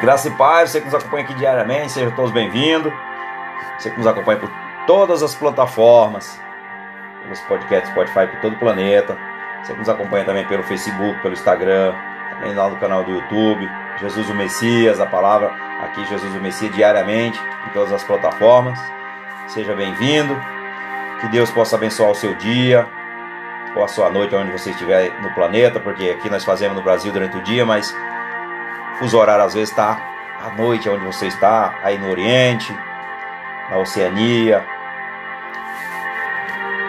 Graça e paz, você que nos acompanha aqui diariamente, sejam todos bem-vindos. Você que nos acompanha por todas as plataformas, pelos podcasts Spotify por todo o planeta. Você que nos acompanha também pelo Facebook, pelo Instagram, também lá no canal do YouTube. Jesus o Messias, a palavra aqui, Jesus o Messias, diariamente, em todas as plataformas. Seja bem-vindo. Que Deus possa abençoar o seu dia, ou a sua noite, onde você estiver no planeta, porque aqui nós fazemos no Brasil durante o dia, mas fuso horário às vezes está à noite, onde você está, aí no Oriente, na Oceania.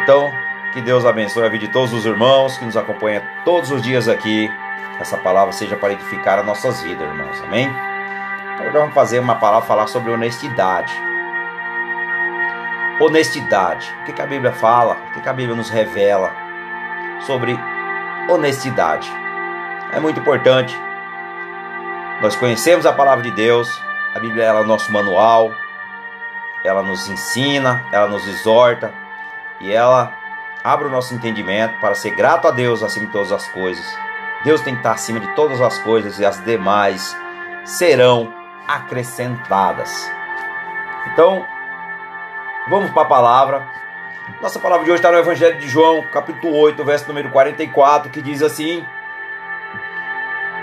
Então, que Deus abençoe a vida de todos os irmãos que nos acompanham todos os dias aqui. Essa palavra seja para edificar as nossas vidas, irmãos. Amém? Então, vamos fazer uma palavra falar sobre honestidade. Honestidade. O que, que a Bíblia fala? O que, que a Bíblia nos revela sobre honestidade? É muito importante nós conhecemos a palavra de Deus, a Bíblia é o nosso manual, ela nos ensina, ela nos exorta e ela abre o nosso entendimento para ser grato a Deus acima de todas as coisas. Deus tem que estar acima de todas as coisas e as demais serão acrescentadas. Então, vamos para a palavra. Nossa palavra de hoje está no Evangelho de João, capítulo 8, verso número 44, que diz assim: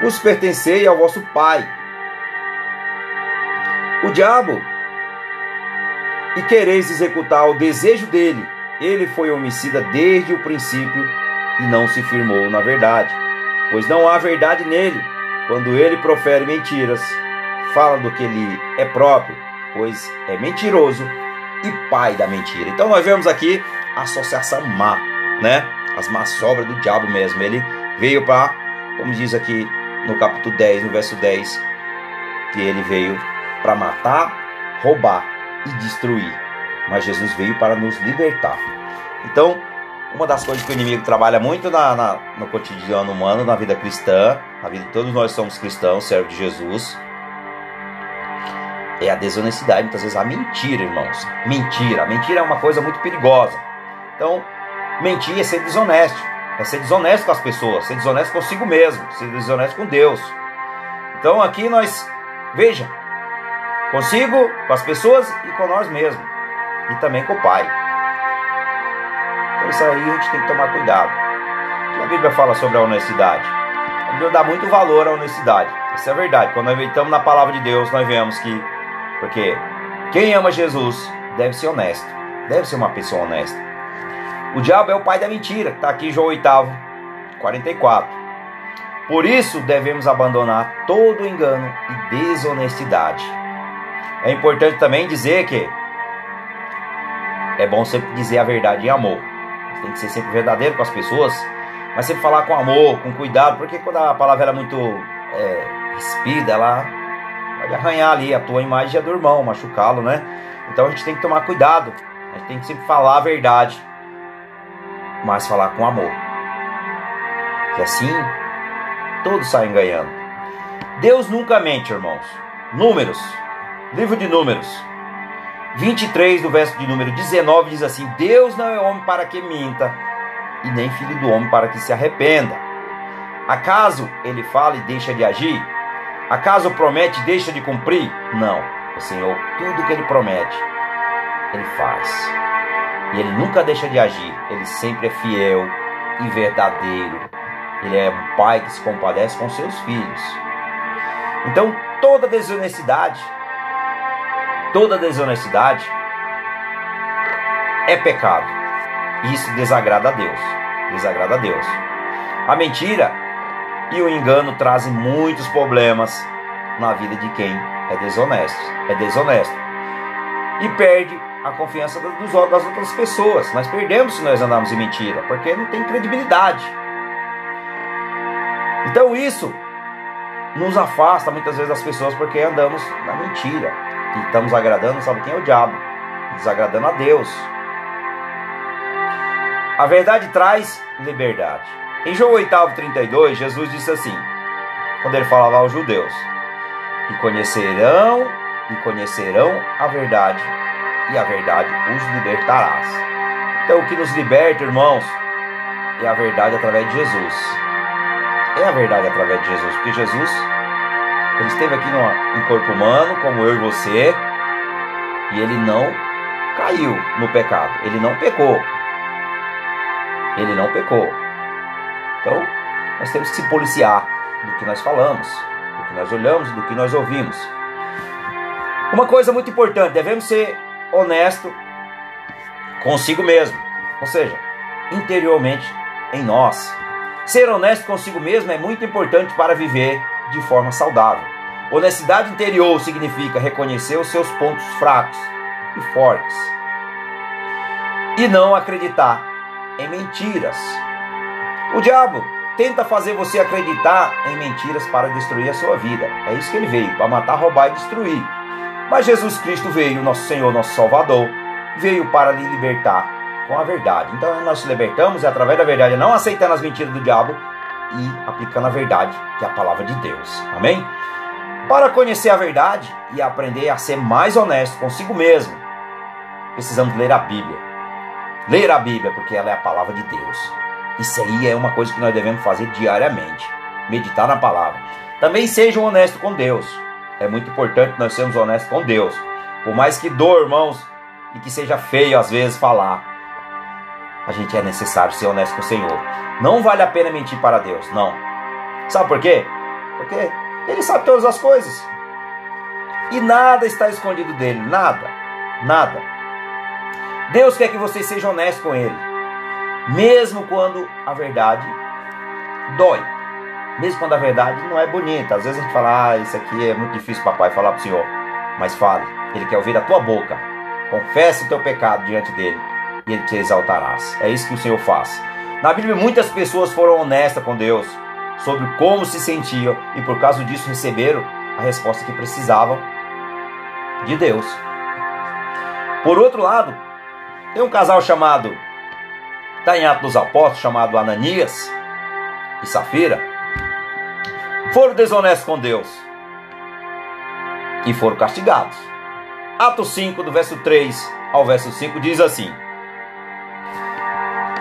Vos pertencei ao vosso pai. O diabo, e quereis executar o desejo dele, ele foi homicida desde o princípio e não se firmou na verdade, pois não há verdade nele. Quando ele profere mentiras, fala do que lhe é próprio, pois é mentiroso e pai da mentira. Então nós vemos aqui a associação má, né? As más sobras do diabo mesmo. Ele veio para, como diz aqui no capítulo 10, no verso 10, que ele veio para matar, roubar e destruir. Mas Jesus veio para nos libertar. Então, uma das coisas que o inimigo trabalha muito na, na, no cotidiano humano, na vida cristã, na vida de todos nós somos cristãos, servos de Jesus, é a desonestidade, muitas vezes a mentira, irmãos. Mentira. Mentira é uma coisa muito perigosa. Então, mentir é ser desonesto. É ser desonesto com as pessoas, ser desonesto consigo mesmo, ser desonesto com Deus. Então aqui nós, veja, consigo, com as pessoas e com nós mesmos. E também com o Pai. Então isso aí a gente tem que tomar cuidado. A Bíblia fala sobre a honestidade. A Bíblia dá muito valor à honestidade. Isso é verdade. Quando nós estamos na palavra de Deus, nós vemos que. Porque quem ama Jesus deve ser honesto. Deve ser uma pessoa honesta. O diabo é o pai da mentira, está aqui João 8, 44. Por isso devemos abandonar todo engano e desonestidade. É importante também dizer que é bom sempre dizer a verdade em amor. Tem que ser sempre verdadeiro com as pessoas, mas sempre falar com amor, com cuidado, porque quando a palavra é muito é, espida, ela pode arranhar ali a tua imagem do irmão, machucá-lo, né? Então a gente tem que tomar cuidado. A gente tem que sempre falar a verdade mas falar com amor. E assim todos saem ganhando. Deus nunca mente, irmãos. Números, livro de Números, 23, do verso de número 19, diz assim: Deus não é homem para que minta, e nem filho do homem para que se arrependa. Acaso ele fala e deixa de agir? Acaso promete e deixa de cumprir? Não. O Senhor, tudo que ele promete, ele faz. E ele nunca deixa de agir, ele sempre é fiel e verdadeiro. Ele é um pai que se compadece com seus filhos. Então, toda desonestidade, toda desonestidade é pecado. Isso desagrada a Deus. Desagrada a Deus. A mentira e o engano trazem muitos problemas na vida de quem é desonesto. É desonesto. E perde a confiança dos, das outras pessoas. Nós perdemos se nós andarmos em mentira, porque não tem credibilidade. Então isso nos afasta muitas vezes das pessoas porque andamos na mentira. E estamos agradando, sabe quem é o diabo? Desagradando a Deus. A verdade traz liberdade. Em João 8, 32, Jesus disse assim, quando ele falava aos judeus: E conhecerão, e conhecerão a verdade, e a verdade os libertarás. Então, o que nos liberta, irmãos, é a verdade através de Jesus. É a verdade através de Jesus, porque Jesus Ele esteve aqui no, em corpo humano, como eu e você, e ele não caiu no pecado. Ele não pecou. Ele não pecou. Então, nós temos que se policiar do que nós falamos, do que nós olhamos, do que nós ouvimos. Uma coisa muito importante, devemos ser honesto consigo mesmo, ou seja, interiormente em nós. Ser honesto consigo mesmo é muito importante para viver de forma saudável. Honestidade interior significa reconhecer os seus pontos fracos e fortes e não acreditar em mentiras. O diabo tenta fazer você acreditar em mentiras para destruir a sua vida. É isso que ele veio, para matar, roubar e destruir. Mas Jesus Cristo veio, nosso Senhor, nosso Salvador, veio para lhe libertar com a verdade. Então nós nos libertamos é através da verdade, não aceitando as mentiras do diabo e aplicando a verdade, que é a palavra de Deus. Amém? Para conhecer a verdade e aprender a ser mais honesto consigo mesmo, precisamos ler a Bíblia. Ler a Bíblia, porque ela é a palavra de Deus. Isso aí é uma coisa que nós devemos fazer diariamente. Meditar na palavra. Também sejam honestos com Deus. É muito importante nós sermos honestos com Deus. Por mais que dor, irmãos, e que seja feio às vezes falar, a gente é necessário ser honesto com o Senhor. Não vale a pena mentir para Deus, não. Sabe por quê? Porque Ele sabe todas as coisas. E nada está escondido dele, nada, nada. Deus quer que você seja honesto com Ele, mesmo quando a verdade dói, mesmo quando a verdade não é bonita. Às vezes a gente fala, ah, isso aqui é muito difícil, papai, falar para o Senhor. Mas fale, Ele quer ouvir a tua boca. Confesse o teu pecado diante dele e ele te exaltarás. É isso que o Senhor faz. Na Bíblia, muitas pessoas foram honestas com Deus sobre como se sentiam e por causa disso receberam a resposta que precisavam de Deus. Por outro lado, tem um casal chamado, está em Atos dos Apóstolos, chamado Ananias e Safira, foram desonestos com Deus e foram castigados. Atos 5, do verso 3 ao verso 5, diz assim: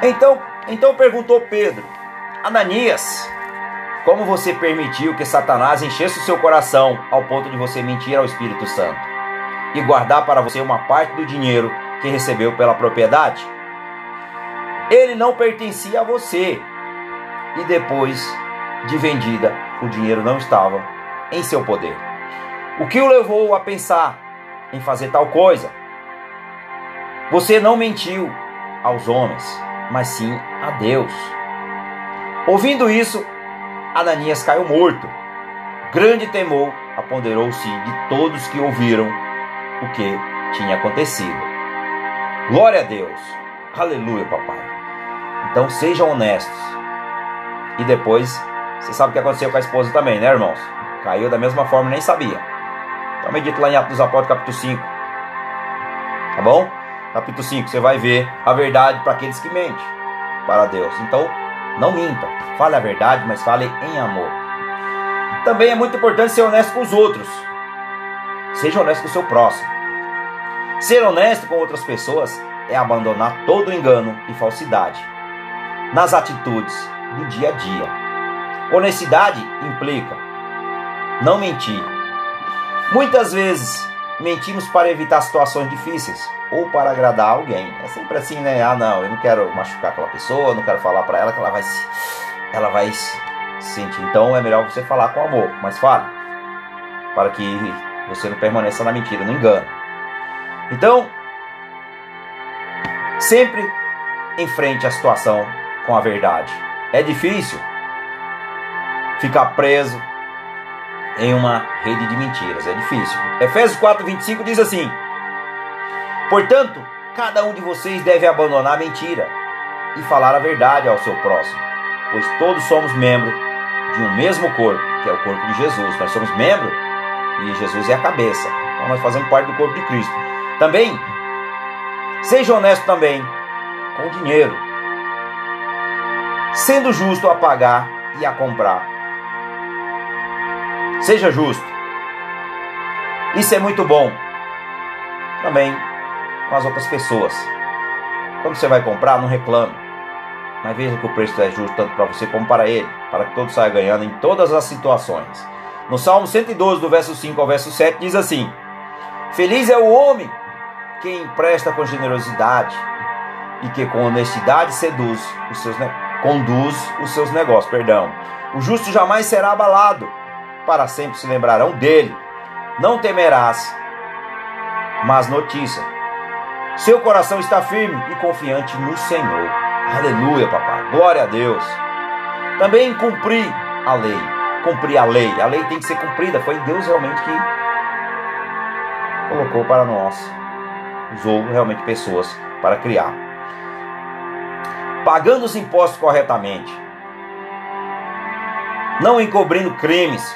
então, então perguntou Pedro: Ananias, como você permitiu que Satanás enchesse o seu coração ao ponto de você mentir ao Espírito Santo e guardar para você uma parte do dinheiro que recebeu pela propriedade? Ele não pertencia a você e depois de vendida, o dinheiro não estava em seu poder. O que o levou a pensar em fazer tal coisa? Você não mentiu aos homens, mas sim a Deus. Ouvindo isso, Ananias caiu morto. Grande temor apoderou-se de todos que ouviram o que tinha acontecido. Glória a Deus. Aleluia, papai. Então sejam honestos. E depois, você sabe o que aconteceu com a esposa também, né, irmãos? Caiu da mesma forma, nem sabia. Então medita lá em Atos dos Apóstolos, capítulo 5. Tá bom? capítulo 5, você vai ver a verdade para aqueles que mentem para Deus. Então, não minta. Fale a verdade, mas fale em amor. Também é muito importante ser honesto com os outros. Seja honesto com o seu próximo. Ser honesto com outras pessoas é abandonar todo engano e falsidade nas atitudes do dia a dia. Honestidade implica não mentir. Muitas vezes mentimos para evitar situações difíceis ou para agradar alguém. É sempre assim, né? Ah, não, eu não quero machucar aquela pessoa, não quero falar para ela que ela vai se, ela vai se sentir. Então é melhor você falar com amor, mas fale para que você não permaneça na mentira, no engano. Então, sempre enfrente a situação com a verdade. É difícil ficar preso em uma rede de mentiras, é difícil. Efésios 4:25 diz assim: Portanto, cada um de vocês deve abandonar a mentira e falar a verdade ao seu próximo, pois todos somos membros de um mesmo corpo, que é o corpo de Jesus. Nós somos membros e Jesus é a cabeça. Então nós fazemos parte do corpo de Cristo. Também, seja honesto também com o dinheiro, sendo justo a pagar e a comprar. Seja justo. Isso é muito bom. Também com as outras pessoas. Quando você vai comprar, não reclame. Mas veja que o preço é justo tanto para você como para ele, para que todos saiam ganhando em todas as situações. No Salmo 112, do verso 5 ao verso 7, diz assim: Feliz é o homem que empresta com generosidade e que com honestidade seduz os seus conduz os seus negócios, perdão. O justo jamais será abalado, para sempre se lembrarão dele. Não temerás mas notícia. Seu coração está firme e confiante no Senhor. Aleluia, papai. Glória a Deus. Também cumprir a lei. Cumprir a lei. A lei tem que ser cumprida. Foi Deus realmente que colocou para nós. Usou realmente pessoas para criar. Pagando os impostos corretamente. Não encobrindo crimes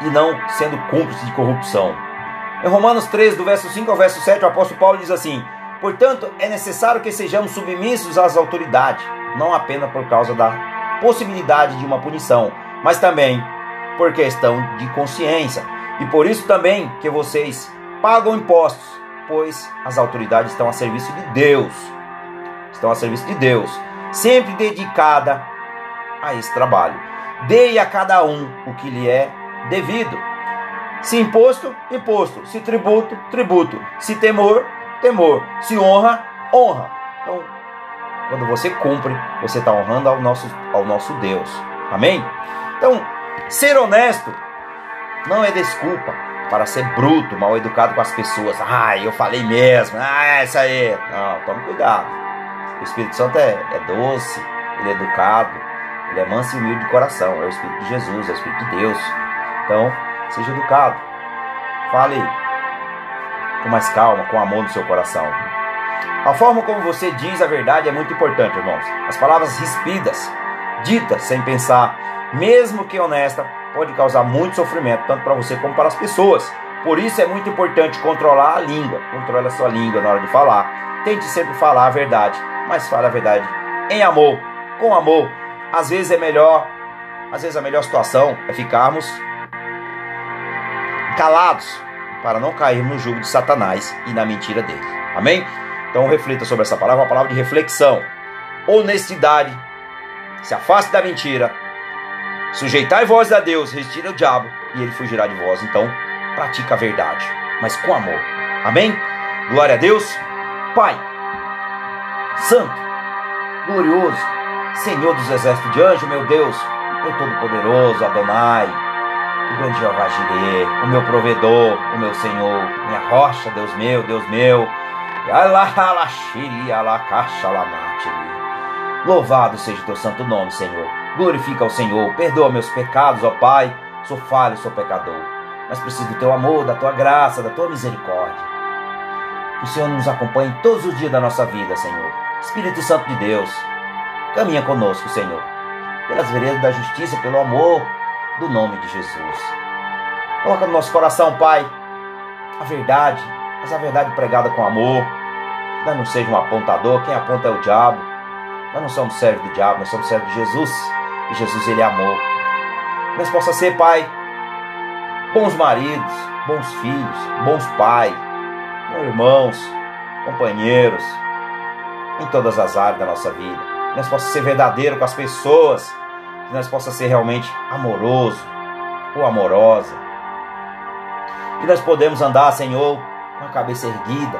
e não sendo cúmplice de corrupção em Romanos 13, do verso 5 ao verso 7, o apóstolo Paulo diz assim: Portanto, é necessário que sejamos submissos às autoridades, não apenas por causa da possibilidade de uma punição, mas também por questão de consciência. E por isso também que vocês pagam impostos, pois as autoridades estão a serviço de Deus. Estão a serviço de Deus, sempre dedicada a esse trabalho. Dê a cada um o que lhe é devido se imposto, imposto. Se tributo, tributo. Se temor, temor. Se honra, honra. Então, quando você cumpre, você está honrando ao nosso, ao nosso Deus. Amém? Então, ser honesto não é desculpa para ser bruto, mal educado com as pessoas. Ah, eu falei mesmo. Ah, é isso aí. Não, tome cuidado. O Espírito Santo é, é doce, ele é educado, ele é manso e humilde de coração. É o Espírito de Jesus, é o Espírito de Deus. Então, Seja educado. Fale com mais calma, com amor no seu coração. A forma como você diz a verdade é muito importante, irmãos. As palavras rispidas, ditas sem pensar, mesmo que honesta, pode causar muito sofrimento, tanto para você como para as pessoas. Por isso é muito importante controlar a língua. Controle a sua língua na hora de falar. Tente sempre falar a verdade, mas fale a verdade em amor, com amor. Às vezes é melhor, às vezes a melhor situação é ficarmos calados para não cair no jugo de Satanás e na mentira dele. Amém? Então reflita sobre essa palavra, uma palavra de reflexão. Honestidade. Se afaste da mentira. Sujeitai vós a Deus, retira o diabo e ele fugirá de vós. Então, pratica a verdade, mas com amor. Amém? Glória a Deus. Pai, Santo, glorioso, Senhor dos exércitos de anjo, meu Deus, meu Todo-Poderoso, Adonai, o grande Jeová Jireh, o meu provedor, o meu Senhor, minha rocha, Deus meu, Deus meu. Louvado seja o teu santo nome, Senhor. Glorifica o Senhor, perdoa meus pecados, ó Pai. Sou falho, sou pecador, mas preciso do teu amor, da tua graça, da tua misericórdia. Que o Senhor nos acompanhe todos os dias da nossa vida, Senhor. Espírito Santo de Deus, caminha conosco, Senhor, pelas veredas da justiça, pelo amor, do nome de Jesus. Coloca no nosso coração, Pai, a verdade, mas a verdade pregada com amor. Nós não seja um apontador, quem aponta é o diabo. Nós não somos servos do diabo, nós somos servos de Jesus. E Jesus, Ele é amor. Nós possa ser, Pai, bons maridos, bons filhos, bons pais, bons irmãos, companheiros, em todas as áreas da nossa vida. Nós possa ser verdadeiro com as pessoas que nós possa ser realmente amoroso ou amorosa. Que nós podemos andar, Senhor, com a cabeça erguida,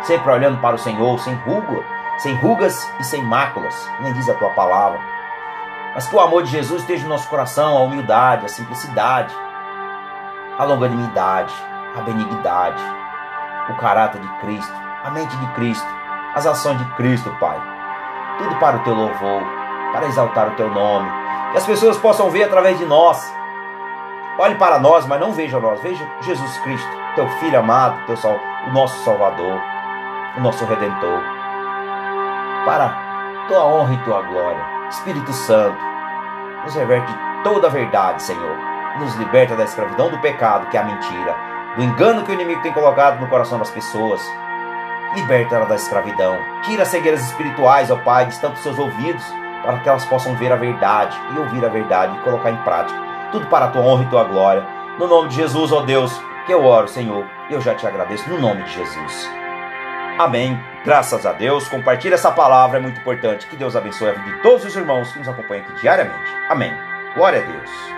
sempre olhando para o Senhor, sem ruga, sem rugas e sem máculas, nem diz a tua palavra. Mas que o amor de Jesus esteja no nosso coração, a humildade, a simplicidade, a longanimidade, a benignidade, o caráter de Cristo, a mente de Cristo, as ações de Cristo, Pai. Tudo para o teu louvor, para exaltar o teu nome, que as pessoas possam ver através de nós. Olhe para nós, mas não vejam nós, veja Jesus Cristo, teu Filho amado, teu sal, o nosso Salvador, o nosso Redentor. Para tua honra e tua glória, Espírito Santo, nos reverte toda a verdade, Senhor. Nos liberta da escravidão do pecado, que é a mentira, do engano que o inimigo tem colocado no coração das pessoas. Liberta ela da escravidão. Tira as cegueiras espirituais, ó Pai, de tantos seus ouvidos para que elas possam ver a verdade e ouvir a verdade e colocar em prática. Tudo para a tua honra e tua glória. No nome de Jesus, ó Deus, que eu oro, Senhor, eu já te agradeço no nome de Jesus. Amém. Graças a Deus. Compartilhe essa palavra, é muito importante. Que Deus abençoe a vida de todos os irmãos que nos acompanham aqui diariamente. Amém. Glória a Deus.